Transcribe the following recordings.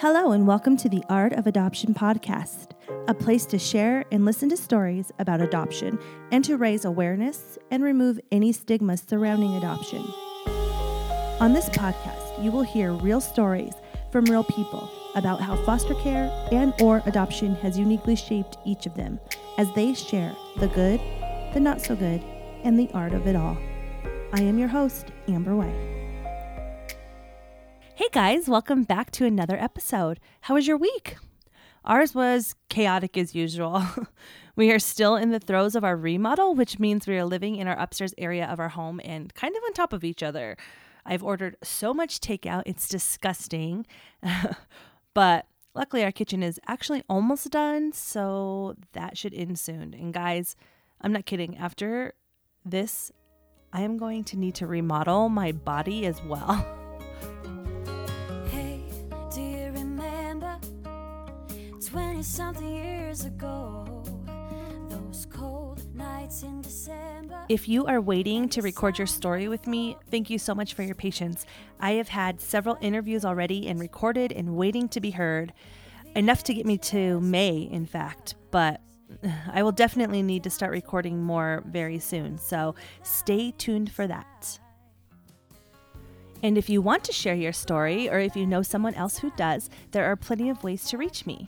Hello, and welcome to the Art of Adoption podcast, a place to share and listen to stories about adoption and to raise awareness and remove any stigma surrounding adoption. On this podcast, you will hear real stories from real people about how foster care and or adoption has uniquely shaped each of them as they share the good, the not so good, and the art of it all. I am your host, Amber Way. Hey guys, welcome back to another episode. How was your week? Ours was chaotic as usual. we are still in the throes of our remodel, which means we are living in our upstairs area of our home and kind of on top of each other. I've ordered so much takeout, it's disgusting. but luckily, our kitchen is actually almost done, so that should end soon. And guys, I'm not kidding. After this, I am going to need to remodel my body as well. 20 something years ago. Those cold nights in December. If you are waiting to record your story with me, thank you so much for your patience. I have had several interviews already and recorded and waiting to be heard. Enough to get me to May, in fact, but I will definitely need to start recording more very soon. So stay tuned for that. And if you want to share your story, or if you know someone else who does, there are plenty of ways to reach me.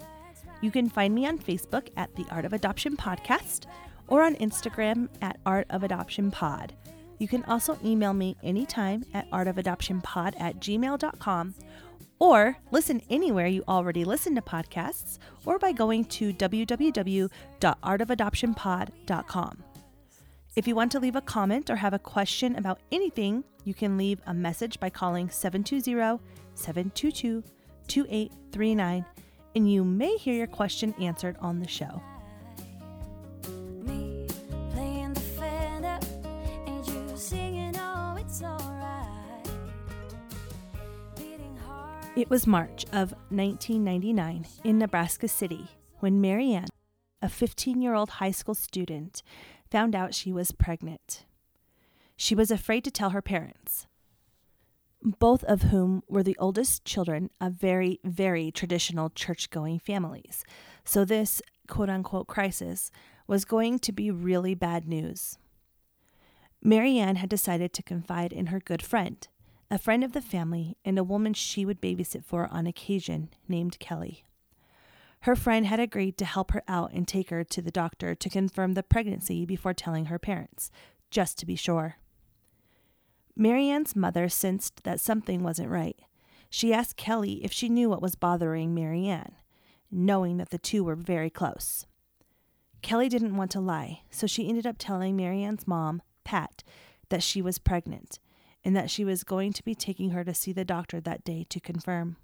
You can find me on Facebook at the Art of Adoption Podcast or on Instagram at Art of Adoption Pod. You can also email me anytime at artofadoptionpod at gmail.com or listen anywhere you already listen to podcasts or by going to www.artofadoptionpod.com. If you want to leave a comment or have a question about anything, you can leave a message by calling 720 722 2839 and you may hear your question answered on the show. It was March of 1999 in Nebraska City when Marianne, a 15 year old high school student, found out she was pregnant. She was afraid to tell her parents both of whom were the oldest children of very, very traditional church going families. So, this quote unquote crisis was going to be really bad news. Marianne had decided to confide in her good friend, a friend of the family, and a woman she would babysit for on occasion named Kelly. Her friend had agreed to help her out and take her to the doctor to confirm the pregnancy before telling her parents, just to be sure. Marianne's mother sensed that something wasn't right. She asked Kelly if she knew what was bothering Marianne, knowing that the two were very close. Kelly didn't want to lie, so she ended up telling Marianne's mom, Pat, that she was pregnant and that she was going to be taking her to see the doctor that day to confirm.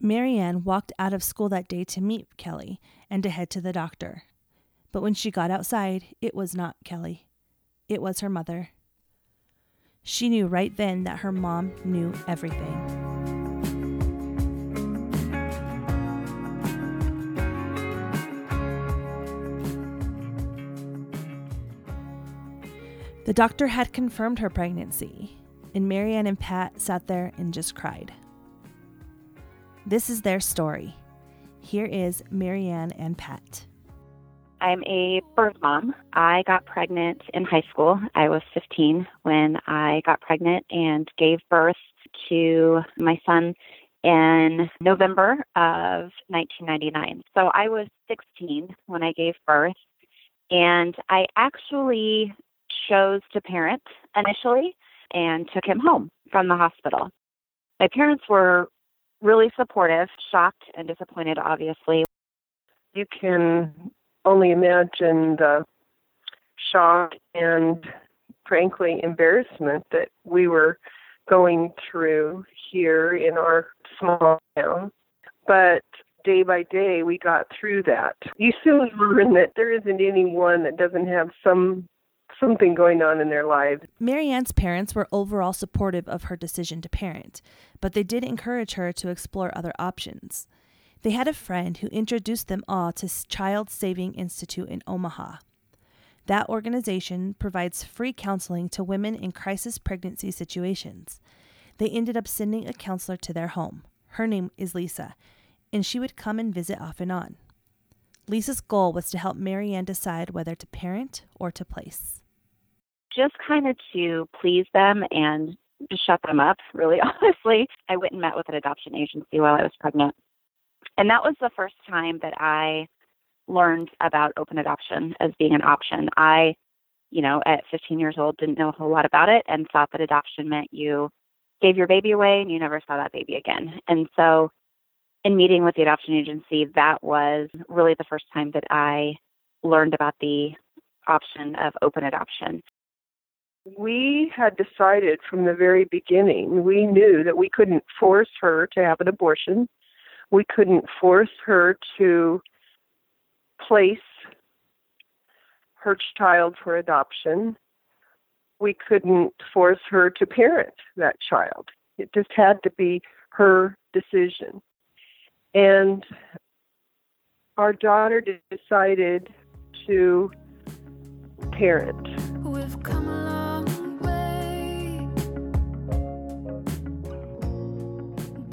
Marianne walked out of school that day to meet Kelly and to head to the doctor. But when she got outside, it was not Kelly. It was her mother. She knew right then that her mom knew everything. The doctor had confirmed her pregnancy, and Marianne and Pat sat there and just cried. This is their story. Here is Marianne and Pat. I'm a birth mom. I got pregnant in high school. I was 15 when I got pregnant and gave birth to my son in November of 1999. So I was 16 when I gave birth, and I actually chose to parent initially and took him home from the hospital. My parents were really supportive, shocked and disappointed, obviously. You can only imagine the shock and frankly embarrassment that we were going through here in our small town. But day by day, we got through that. You soon learn that there isn't anyone that doesn't have some something going on in their lives. Marianne's parents were overall supportive of her decision to parent, but they did encourage her to explore other options. They had a friend who introduced them all to Child Saving Institute in Omaha. That organization provides free counseling to women in crisis pregnancy situations. They ended up sending a counselor to their home, Her name is Lisa, and she would come and visit off and on. Lisa's goal was to help Marianne decide whether to parent or to place. Just kind of to please them and just shut them up, really honestly. I went and met with an adoption agency while I was pregnant. And that was the first time that I learned about open adoption as being an option. I, you know, at 15 years old, didn't know a whole lot about it and thought that adoption meant you gave your baby away and you never saw that baby again. And so, in meeting with the adoption agency, that was really the first time that I learned about the option of open adoption. We had decided from the very beginning, we knew that we couldn't force her to have an abortion. We couldn't force her to place her child for adoption. We couldn't force her to parent that child. It just had to be her decision. And our daughter decided to parent.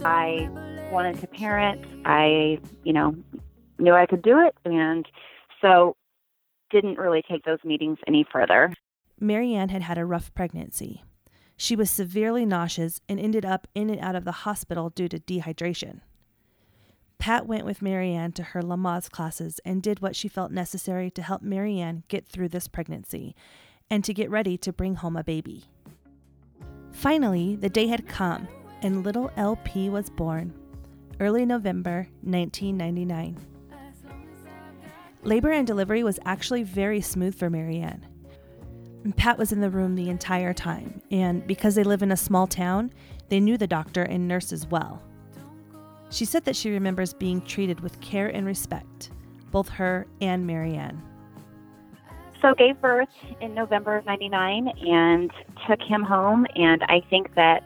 I wanted to parent. I, you know, knew I could do it, and so didn't really take those meetings any further. Marianne had had a rough pregnancy. She was severely nauseous and ended up in and out of the hospital due to dehydration. Pat went with Marianne to her Lamaze classes and did what she felt necessary to help Marianne get through this pregnancy and to get ready to bring home a baby. Finally, the day had come and little LP was born, early November 1999. Labor and delivery was actually very smooth for Marianne. Pat was in the room the entire time, and because they live in a small town, they knew the doctor and nurse as well. She said that she remembers being treated with care and respect, both her and Marianne. So gave birth in November of 99 and took him home and I think that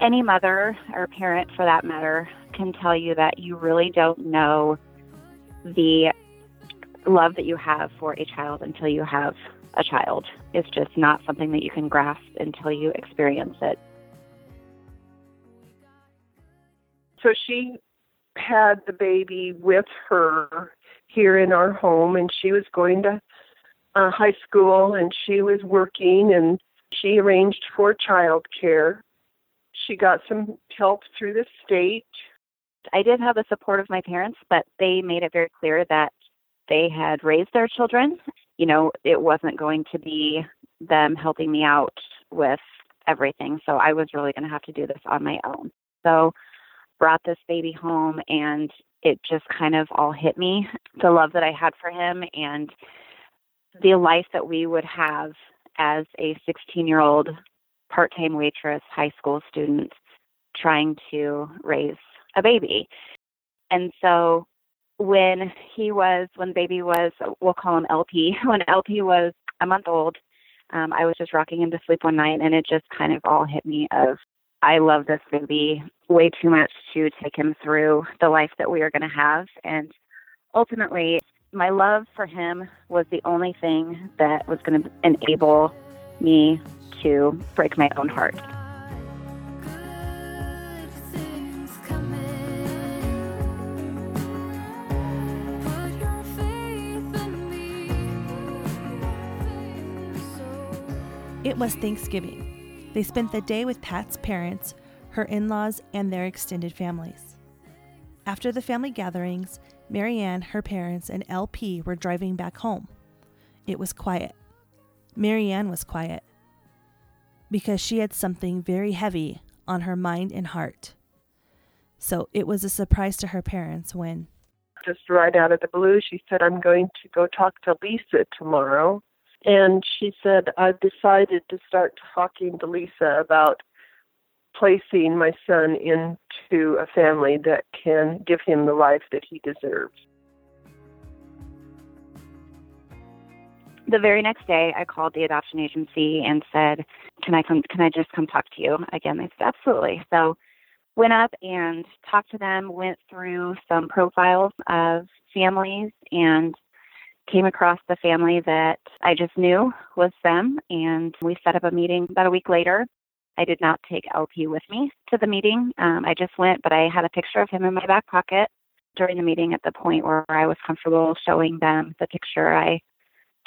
any mother or parent for that matter can tell you that you really don't know the love that you have for a child until you have a child. It's just not something that you can grasp until you experience it. So she had the baby with her here in our home, and she was going to uh, high school and she was working, and she arranged for child care. She got some help through the state. I did have the support of my parents, but they made it very clear that they had raised their children. You know, it wasn't going to be them helping me out with everything. So I was really going to have to do this on my own. So brought this baby home and it just kind of all hit me the love that I had for him and the life that we would have as a 16 year old part time waitress, high school student trying to raise a baby. And so when he was, when the baby was, we'll call him LP, when LP was a month old, um, I was just rocking him to sleep one night and it just kind of all hit me of I love this baby way too much to take him through the life that we are going to have. And ultimately, my love for him was the only thing that was going to enable me to break my own heart. It was Thanksgiving. They spent the day with Pat's parents, her in laws, and their extended families. After the family gatherings, Marianne, her parents, and LP were driving back home. It was quiet. Marianne was quiet because she had something very heavy on her mind and heart. So it was a surprise to her parents when, just right out of the blue, she said, I'm going to go talk to Lisa tomorrow. And she said, I've decided to start talking to Lisa about placing my son into a family that can give him the life that he deserves. The very next day, I called the adoption agency and said, "Can I come? Can I just come talk to you?" Again, they said, "Absolutely." So, went up and talked to them. Went through some profiles of families and came across the family that I just knew was them, and we set up a meeting about a week later. I did not take LP with me to the meeting. Um, I just went, but I had a picture of him in my back pocket during the meeting at the point where I was comfortable showing them the picture. I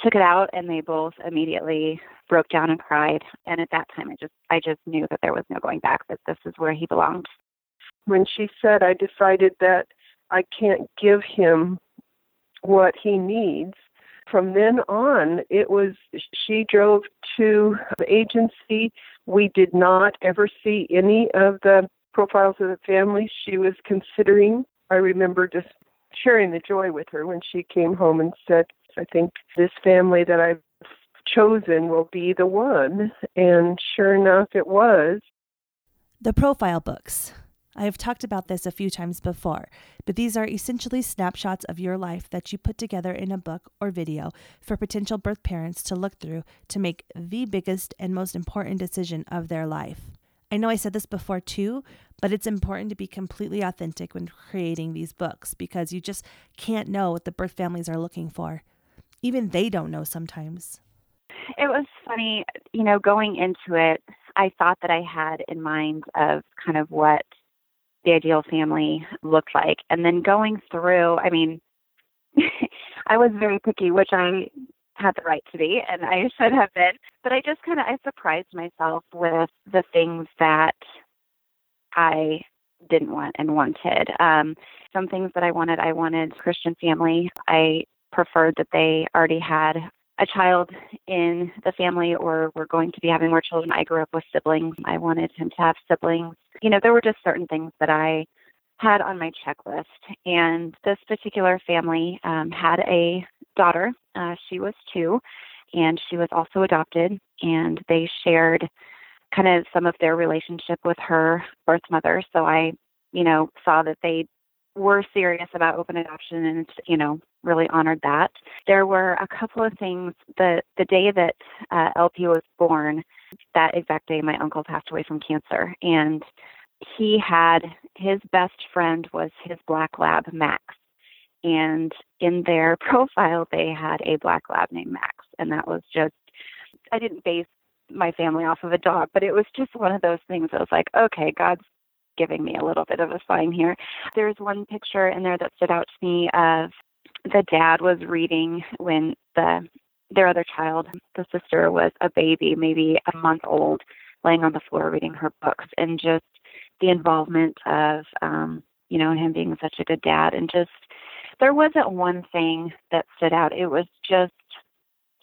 took it out and they both immediately broke down and cried. And at that time, I just I just knew that there was no going back. That this is where he belonged. When she said, I decided that I can't give him what he needs. From then on, it was she drove to the agency. We did not ever see any of the profiles of the family she was considering. I remember just sharing the joy with her when she came home and said, I think this family that I've chosen will be the one. And sure enough, it was. The profile books. I have talked about this a few times before, but these are essentially snapshots of your life that you put together in a book or video for potential birth parents to look through to make the biggest and most important decision of their life. I know I said this before too, but it's important to be completely authentic when creating these books because you just can't know what the birth families are looking for. Even they don't know sometimes. It was funny, you know, going into it, I thought that I had in mind of kind of what the ideal family looked like. And then going through, I mean, I was very picky, which I had the right to be and I should have been. But I just kind of I surprised myself with the things that I didn't want and wanted. Um, some things that I wanted, I wanted Christian family. I preferred that they already had a child in the family or were going to be having more children. I grew up with siblings. I wanted him to have siblings. You know, there were just certain things that I had on my checklist. And this particular family um, had a daughter. Uh, she was two, and she was also adopted. And they shared kind of some of their relationship with her birth mother. So I, you know, saw that they were serious about open adoption and you know really honored that there were a couple of things the the day that uh, lp was born that exact day my uncle passed away from cancer and he had his best friend was his black lab max and in their profile they had a black lab named max and that was just i didn't base my family off of a dog but it was just one of those things that was like okay god's giving me a little bit of a sign here. There's one picture in there that stood out to me of the dad was reading when the their other child, the sister, was a baby, maybe a month old, laying on the floor reading her books, and just the involvement of um, you know him being such a good dad, and just there wasn't one thing that stood out. It was just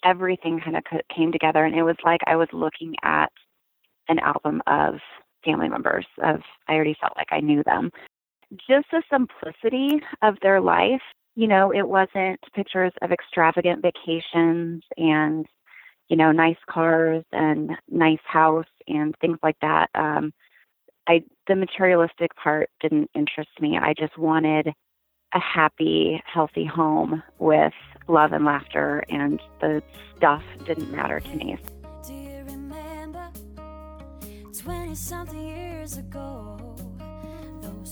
everything kind of came together, and it was like I was looking at an album of family members of I already felt like I knew them. Just the simplicity of their life, you know, it wasn't pictures of extravagant vacations and you know, nice cars and nice house and things like that. Um I the materialistic part didn't interest me. I just wanted a happy, healthy home with love and laughter and the stuff didn't matter to me. Do you remember 20 something years ago.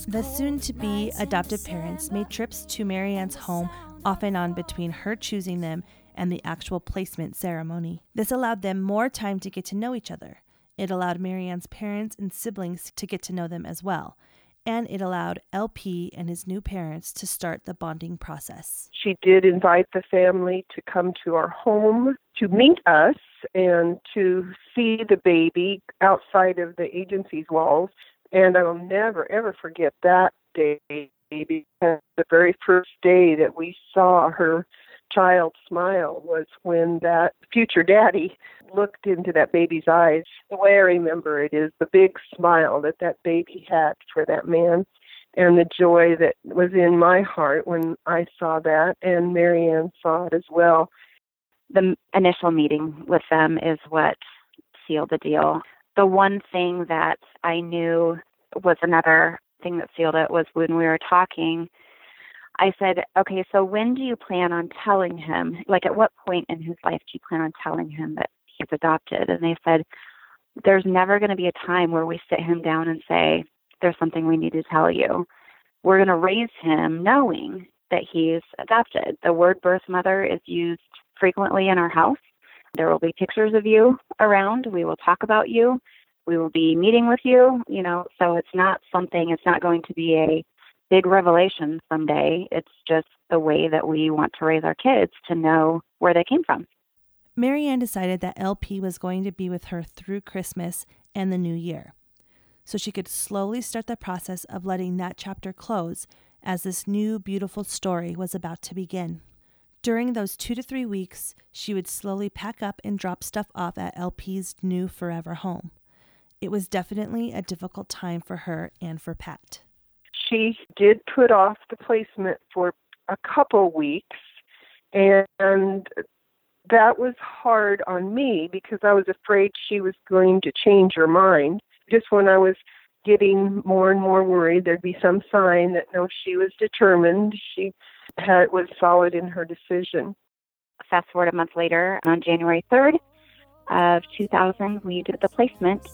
The soon to be adopted parents made trips to Marianne's home off and on between her choosing them and the actual placement ceremony. This allowed them more time to get to know each other. It allowed Marianne's parents and siblings to get to know them as well and it allowed LP and his new parents to start the bonding process. She did invite the family to come to our home to meet us and to see the baby outside of the agency's walls. And I will never, ever forget that day because the very first day that we saw her child smile was when that future daddy looked into that baby's eyes. The way I remember it is the big smile that that baby had for that man and the joy that was in my heart when I saw that and Marianne saw it as well. The initial meeting with them is what sealed the deal. The one thing that I knew was another thing that sealed it was when we were talking I said, okay, so when do you plan on telling him? Like, at what point in his life do you plan on telling him that he's adopted? And they said, there's never going to be a time where we sit him down and say, there's something we need to tell you. We're going to raise him knowing that he's adopted. The word birth mother is used frequently in our house. There will be pictures of you around. We will talk about you. we will be meeting with you, you know, so it's not something, it's not going to be a big revelation someday. It's just the way that we want to raise our kids to know where they came from. Marianne decided that LP was going to be with her through Christmas and the new year, so she could slowly start the process of letting that chapter close as this new, beautiful story was about to begin. During those two to three weeks, she would slowly pack up and drop stuff off at LP's new forever home. It was definitely a difficult time for her and for Pat. She did put off the placement for a couple weeks, and that was hard on me because I was afraid she was going to change her mind. Just when I was getting more and more worried, there'd be some sign that no, she was determined. She had was solid in her decision. Fast forward a month later, on January 3rd of 2000, we did the placement.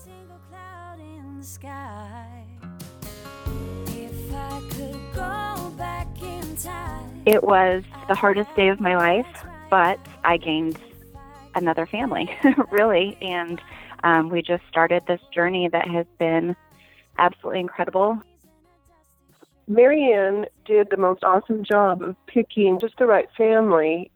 It was the hardest day of my life, but I gained another family, really, and um, we just started this journey that has been absolutely incredible. Marianne did the most awesome job of picking just the right family.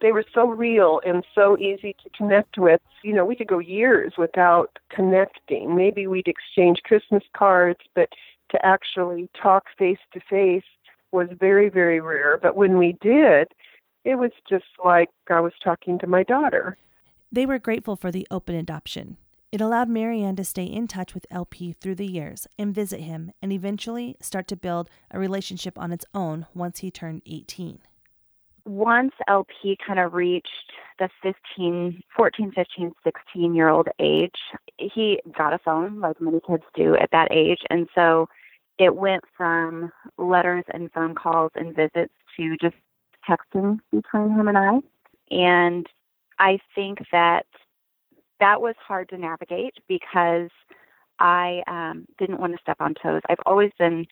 They were so real and so easy to connect with. You know, we could go years without connecting. Maybe we'd exchange Christmas cards, but to actually talk face to face was very, very rare. But when we did, it was just like I was talking to my daughter. They were grateful for the open adoption. It allowed Marianne to stay in touch with LP through the years and visit him and eventually start to build a relationship on its own once he turned 18. Once LP kind of reached the 15, 14, 15, 16 year old age, he got a phone like many kids do at that age. And so it went from letters and phone calls and visits to just texting between him and I. And I think that that was hard to navigate because I um, didn't want to step on toes. I've always been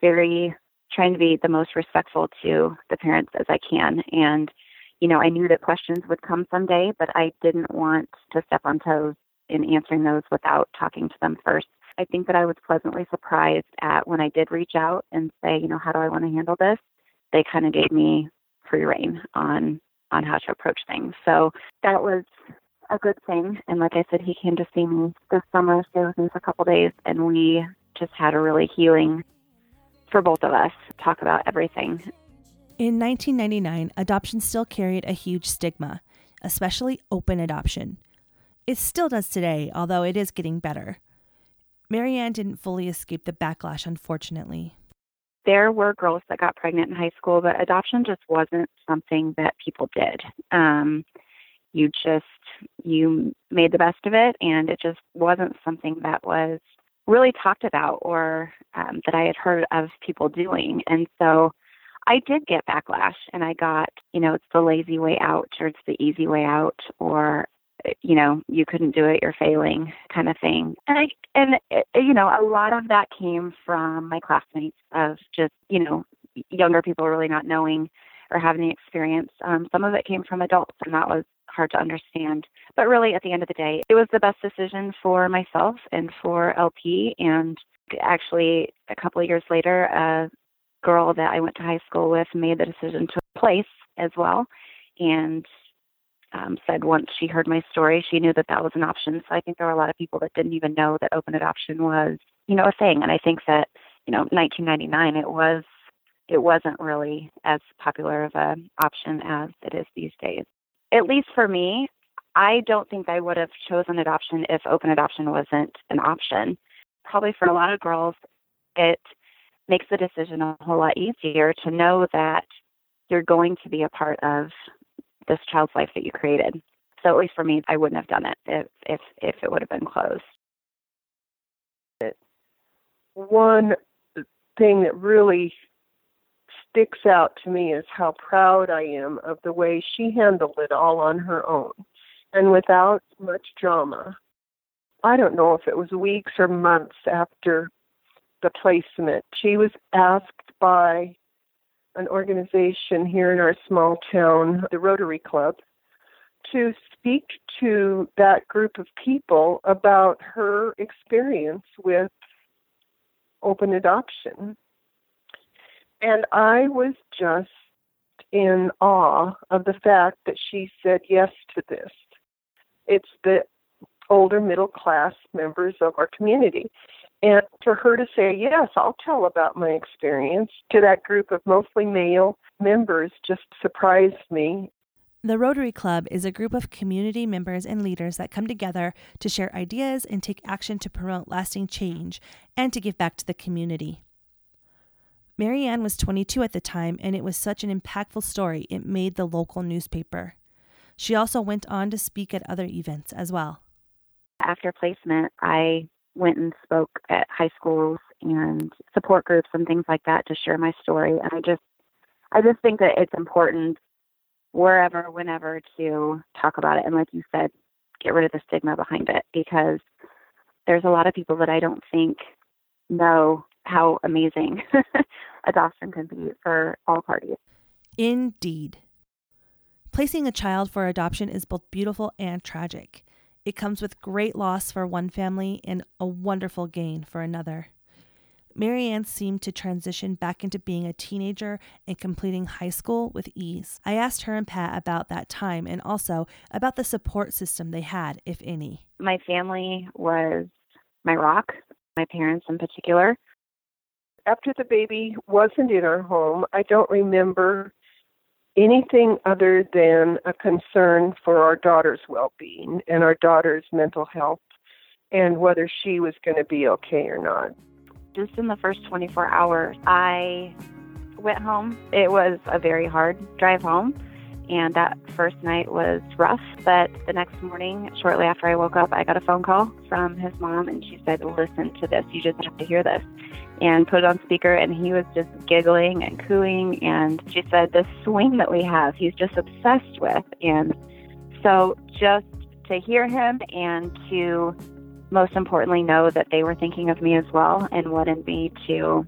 very trying to be the most respectful to the parents as I can. And, you know, I knew that questions would come someday, but I didn't want to step on toes in answering those without talking to them first. I think that I was pleasantly surprised at when I did reach out and say, you know, how do I want to handle this? They kind of gave me free rein on on how to approach things. So that was a good thing. And like I said, he came to see me this summer, stay with me for a couple days, and we just had a really healing for both of us, talk about everything. In 1999, adoption still carried a huge stigma, especially open adoption. It still does today, although it is getting better. Marianne didn't fully escape the backlash, unfortunately. There were girls that got pregnant in high school, but adoption just wasn't something that people did. Um, you just you made the best of it and it just wasn't something that was really talked about or um, that i had heard of people doing. And so i did get backlash and i got you know it's the lazy way out or it's the easy way out or you know you couldn't do it you're failing kind of thing. And i and it, you know a lot of that came from my classmates of just you know younger people really not knowing or having the experience um, some of it came from adults and that was hard to understand. But really, at the end of the day, it was the best decision for myself and for LP. And actually, a couple of years later, a girl that I went to high school with made the decision to place as well. And um, said once she heard my story, she knew that that was an option. So I think there were a lot of people that didn't even know that open adoption was, you know, a thing. And I think that, you know, 1999, it was, it wasn't really as popular of a option as it is these days at least for me, I don't think I would have chosen adoption if open adoption wasn't an option. Probably for a lot of girls, it makes the decision a whole lot easier to know that you're going to be a part of this child's life that you created. So at least for me, I wouldn't have done it if if if it would have been closed. One thing that really sticks out to me is how proud I am of the way she handled it all on her own and without much drama. I don't know if it was weeks or months after the placement. She was asked by an organization here in our small town, the Rotary Club, to speak to that group of people about her experience with open adoption. And I was just in awe of the fact that she said yes to this. It's the older middle class members of our community. And for her to say, yes, I'll tell about my experience to that group of mostly male members just surprised me. The Rotary Club is a group of community members and leaders that come together to share ideas and take action to promote lasting change and to give back to the community. Marianne was 22 at the time, and it was such an impactful story it made the local newspaper. She also went on to speak at other events as well. After placement, I went and spoke at high schools and support groups and things like that to share my story. And I just, I just think that it's important wherever, whenever to talk about it. And like you said, get rid of the stigma behind it because there's a lot of people that I don't think know how amazing adoption can be for all parties. Indeed. Placing a child for adoption is both beautiful and tragic. It comes with great loss for one family and a wonderful gain for another. Marianne seemed to transition back into being a teenager and completing high school with ease. I asked her and Pat about that time and also about the support system they had, if any. My family was my rock, my parents in particular. After the baby wasn't in our home, I don't remember anything other than a concern for our daughter's well being and our daughter's mental health and whether she was going to be okay or not. Just in the first 24 hours, I went home. It was a very hard drive home, and that first night was rough. But the next morning, shortly after I woke up, I got a phone call from his mom, and she said, Listen to this. You just have to hear this and put it on speaker and he was just giggling and cooing and she said the swing that we have he's just obsessed with and so just to hear him and to most importantly know that they were thinking of me as well and wanted me to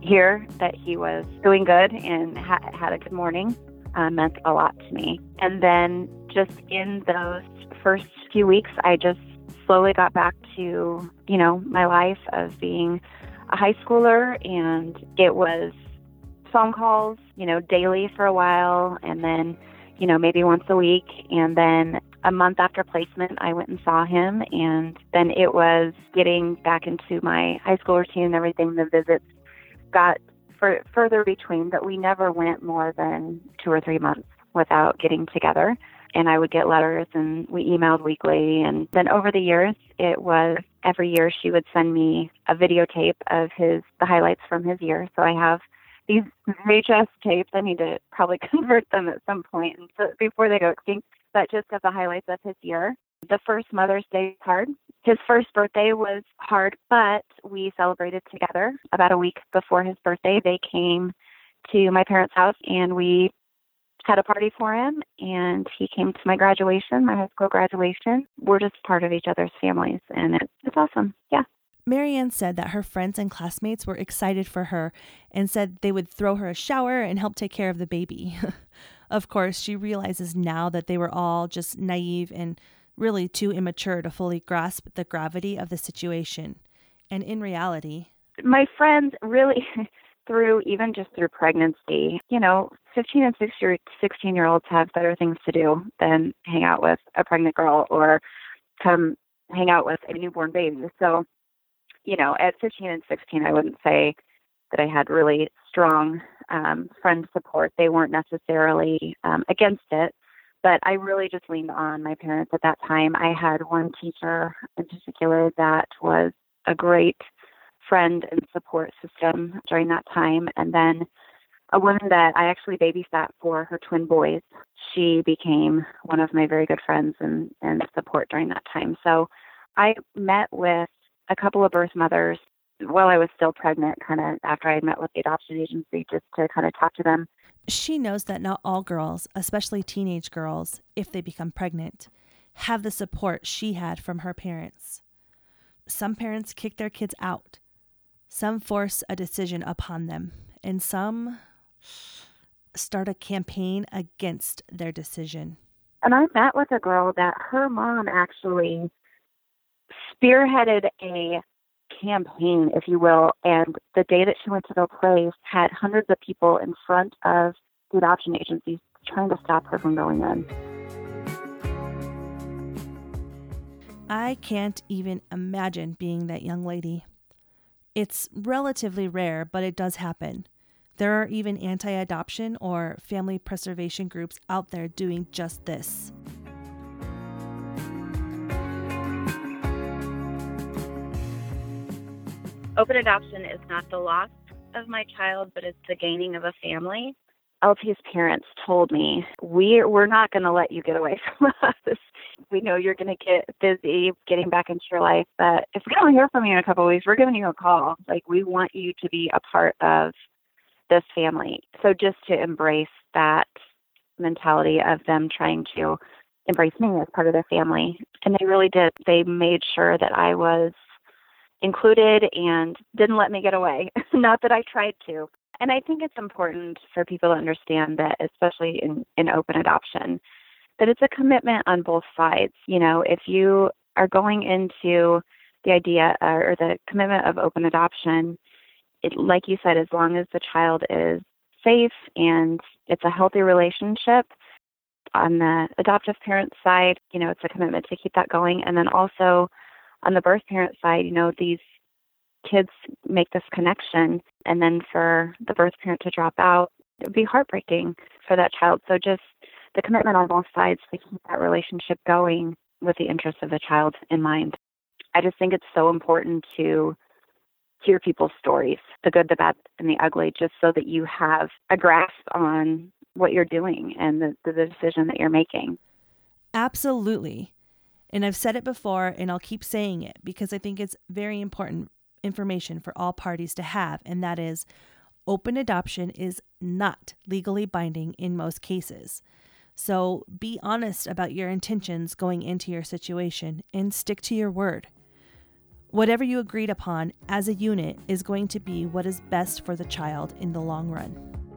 hear that he was doing good and ha- had a good morning uh, meant a lot to me and then just in those first few weeks i just slowly got back to you know my life of being a high schooler, and it was phone calls, you know, daily for a while, and then, you know, maybe once a week. And then a month after placement, I went and saw him, and then it was getting back into my high school routine and everything. The visits got for, further between, but we never went more than two or three months without getting together and I would get letters and we emailed weekly. And then over the years, it was every year she would send me a videotape of his, the highlights from his year. So I have these VHS tapes. I need to probably convert them at some point and so before they go extinct, but just of the highlights of his year. The first Mother's Day hard. His first birthday was hard, but we celebrated together. About a week before his birthday, they came to my parents' house and we had a party for him and he came to my graduation, my high school graduation. We're just part of each other's families and it's, it's awesome. Yeah. Marianne said that her friends and classmates were excited for her and said they would throw her a shower and help take care of the baby. of course, she realizes now that they were all just naive and really too immature to fully grasp the gravity of the situation. And in reality, my friends really through even just through pregnancy, you know, 15 and 16 year olds have better things to do than hang out with a pregnant girl or come hang out with a newborn baby. So, you know, at 15 and 16, I wouldn't say that I had really strong um, friend support. They weren't necessarily um, against it, but I really just leaned on my parents at that time. I had one teacher in particular that was a great friend and support system during that time. And then a woman that I actually babysat for her twin boys, she became one of my very good friends and, and support during that time. So I met with a couple of birth mothers while I was still pregnant, kind of after I had met with the adoption agency, just to kind of talk to them. She knows that not all girls, especially teenage girls, if they become pregnant, have the support she had from her parents. Some parents kick their kids out some force a decision upon them, and some start a campaign against their decision. And I met with a girl that her mom actually spearheaded a campaign, if you will. And the day that she went to the place had hundreds of people in front of the adoption agencies trying to stop her from going in. I can't even imagine being that young lady. It's relatively rare, but it does happen. There are even anti adoption or family preservation groups out there doing just this. Open adoption is not the loss of my child, but it's the gaining of a family. LP's parents told me, we, we're not going to let you get away from us. We know you're going to get busy getting back into your life, but if we don't hear from you in a couple of weeks, we're giving you a call. Like, we want you to be a part of this family. So just to embrace that mentality of them trying to embrace me as part of their family. And they really did. They made sure that I was included and didn't let me get away. Not that I tried to. And I think it's important for people to understand that, especially in, in open adoption, that it's a commitment on both sides. You know, if you are going into the idea uh, or the commitment of open adoption, it, like you said, as long as the child is safe and it's a healthy relationship, on the adoptive parent side, you know, it's a commitment to keep that going. And then also on the birth parent side, you know, these kids make this connection and then for the birth parent to drop out, it would be heartbreaking for that child. So just the commitment on both sides to keep that relationship going with the interests of the child in mind. I just think it's so important to hear people's stories, the good, the bad, and the ugly, just so that you have a grasp on what you're doing and the, the decision that you're making. Absolutely. And I've said it before and I'll keep saying it because I think it's very important information for all parties to have, and that is open adoption is not legally binding in most cases. So be honest about your intentions going into your situation and stick to your word. Whatever you agreed upon as a unit is going to be what is best for the child in the long run.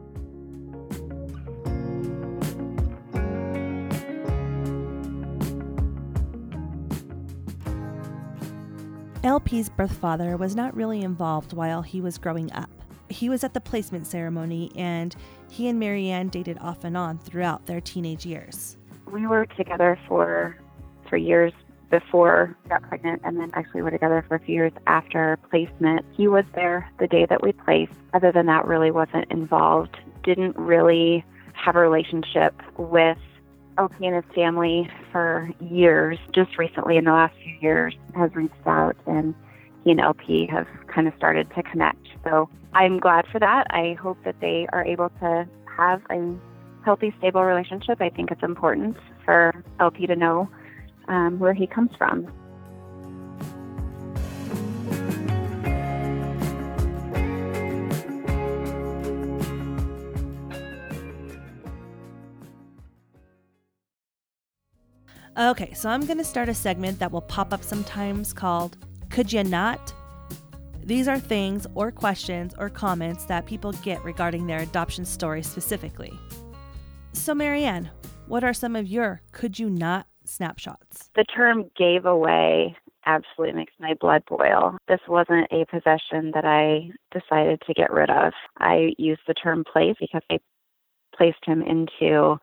LP's birth father was not really involved while he was growing up. He was at the placement ceremony, and he and Marianne dated off and on throughout their teenage years. We were together for for years before I got pregnant, and then actually were together for a few years after placement. He was there the day that we placed. Other than that, really wasn't involved. Didn't really have a relationship with LP and his family for years. Just recently, in the last few years, has reached out and he and LP have kind of started to connect. So I'm glad for that. I hope that they are able to have a healthy, stable relationship. I think it's important for LP to know um, where he comes from. Okay, so I'm going to start a segment that will pop up sometimes called Could You Not? These are things or questions or comments that people get regarding their adoption story specifically. So, Marianne, what are some of your could you not snapshots? The term gave away absolutely makes my blood boil. This wasn't a possession that I decided to get rid of. I used the term place because I placed him into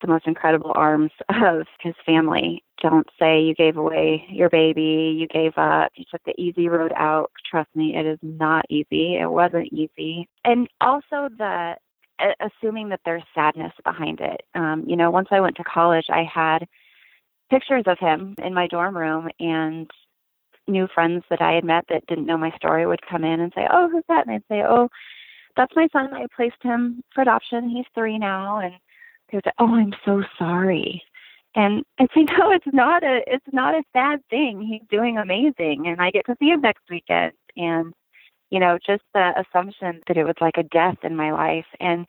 the most incredible arms of his family. Don't say you gave away your baby, you gave up, you took the easy road out. Trust me, it is not easy. It wasn't easy. And also the assuming that there's sadness behind it. Um, you know, once I went to college, I had pictures of him in my dorm room and new friends that I had met that didn't know my story would come in and say, "Oh, who's that?" And I'd say, "Oh, that's my son. I placed him for adoption. He's 3 now." And they would say, "Oh, I'm so sorry," and I say, "No, it's not a it's not a sad thing. He's doing amazing, and I get to see him next weekend." And you know, just the assumption that it was like a death in my life, and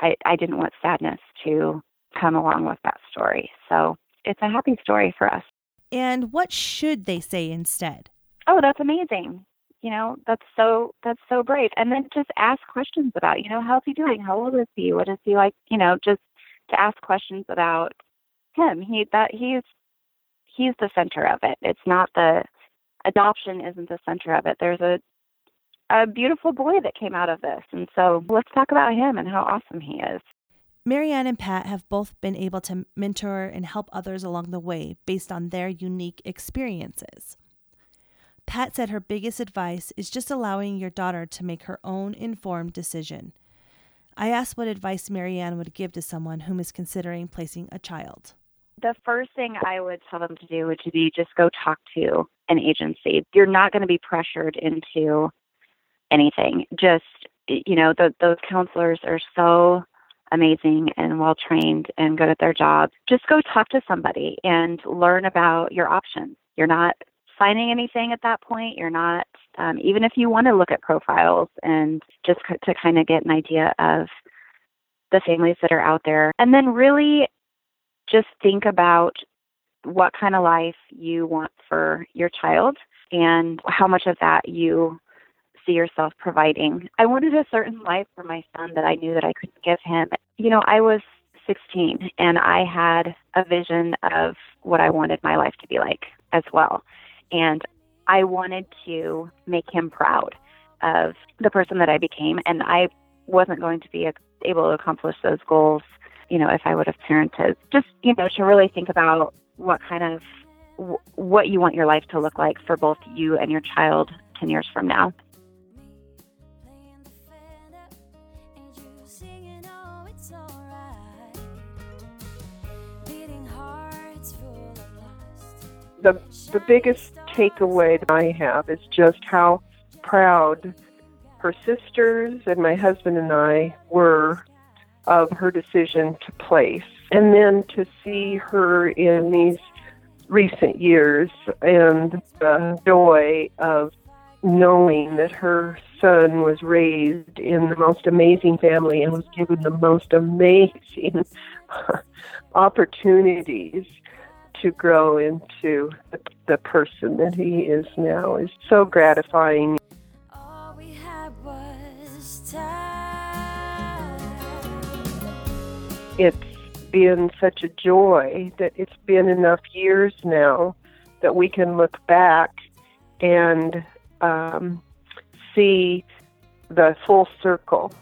I I didn't want sadness to come along with that story. So it's a happy story for us. And what should they say instead? Oh, that's amazing you know that's so that's so brave and then just ask questions about you know how's he doing how old is he what is he like you know just to ask questions about him. He that he's he's the center of it. It's not the adoption isn't the center of it. There's a a beautiful boy that came out of this. And so let's talk about him and how awesome he is. Marianne and Pat have both been able to mentor and help others along the way based on their unique experiences. Pat said her biggest advice is just allowing your daughter to make her own informed decision. I asked what advice Marianne would give to someone whom is considering placing a child. The first thing I would tell them to do would be just go talk to an agency. You're not going to be pressured into anything. Just, you know, the, those counselors are so amazing and well trained and good at their job. Just go talk to somebody and learn about your options. You're not signing anything at that point. You're not, um, even if you want to look at profiles and just to kind of get an idea of the families that are out there. And then really just think about what kind of life you want for your child and how much of that you see yourself providing. I wanted a certain life for my son that I knew that I couldn't give him. You know, I was 16 and I had a vision of what I wanted my life to be like as well. And I wanted to make him proud of the person that I became. And I wasn't going to be able to accomplish those goals, you know, if I would have parented. Just, you know, to really think about what kind of what you want your life to look like for both you and your child 10 years from now. The the biggest takeaway that I have is just how proud her sisters and my husband and I were of her decision to place. And then to see her in these recent years and the joy of knowing that her son was raised in the most amazing family and was given the most amazing opportunities to grow into the person that he is now is so gratifying. It's been such a joy that it's been enough years now that we can look back and um, see the full circle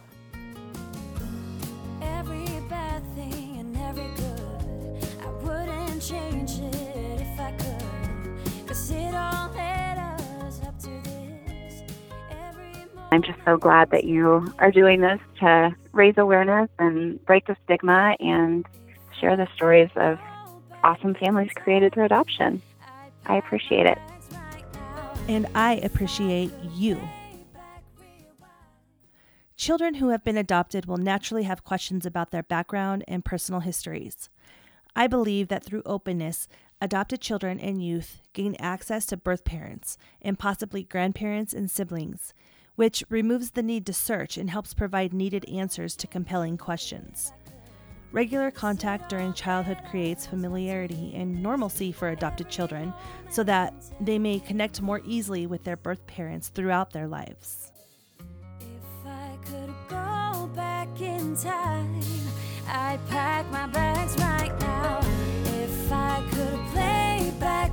I'm just so glad that you are doing this to raise awareness and break the stigma and share the stories of awesome families created through adoption. I appreciate it. And I appreciate you. Children who have been adopted will naturally have questions about their background and personal histories. I believe that through openness, adopted children and youth gain access to birth parents and possibly grandparents and siblings which removes the need to search and helps provide needed answers to compelling questions. Regular contact during childhood creates familiarity and normalcy for adopted children so that they may connect more easily with their birth parents throughout their lives. I'd pack my bags right now. If I could play back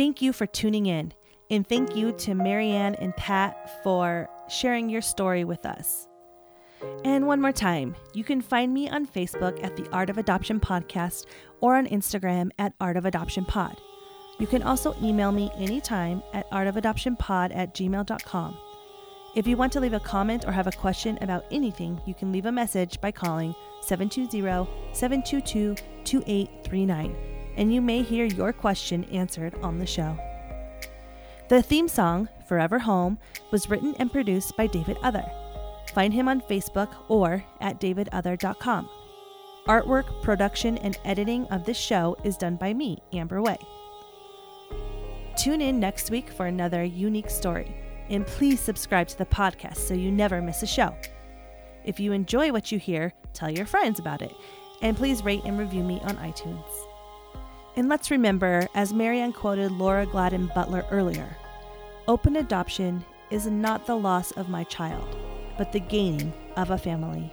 Thank you for tuning in, and thank you to Marianne and Pat for sharing your story with us. And one more time, you can find me on Facebook at the Art of Adoption Podcast or on Instagram at Art of Adoption Pod. You can also email me anytime at artofadoptionpod at gmail.com. If you want to leave a comment or have a question about anything, you can leave a message by calling 720 722 2839 and you may hear your question answered on the show. The theme song, Forever Home, was written and produced by David Other. Find him on Facebook or at davidother.com. Artwork, production, and editing of this show is done by me, Amber Way. Tune in next week for another unique story, and please subscribe to the podcast so you never miss a show. If you enjoy what you hear, tell your friends about it, and please rate and review me on iTunes. And let's remember, as Marianne quoted Laura Gladden Butler earlier, open adoption is not the loss of my child, but the gaining of a family.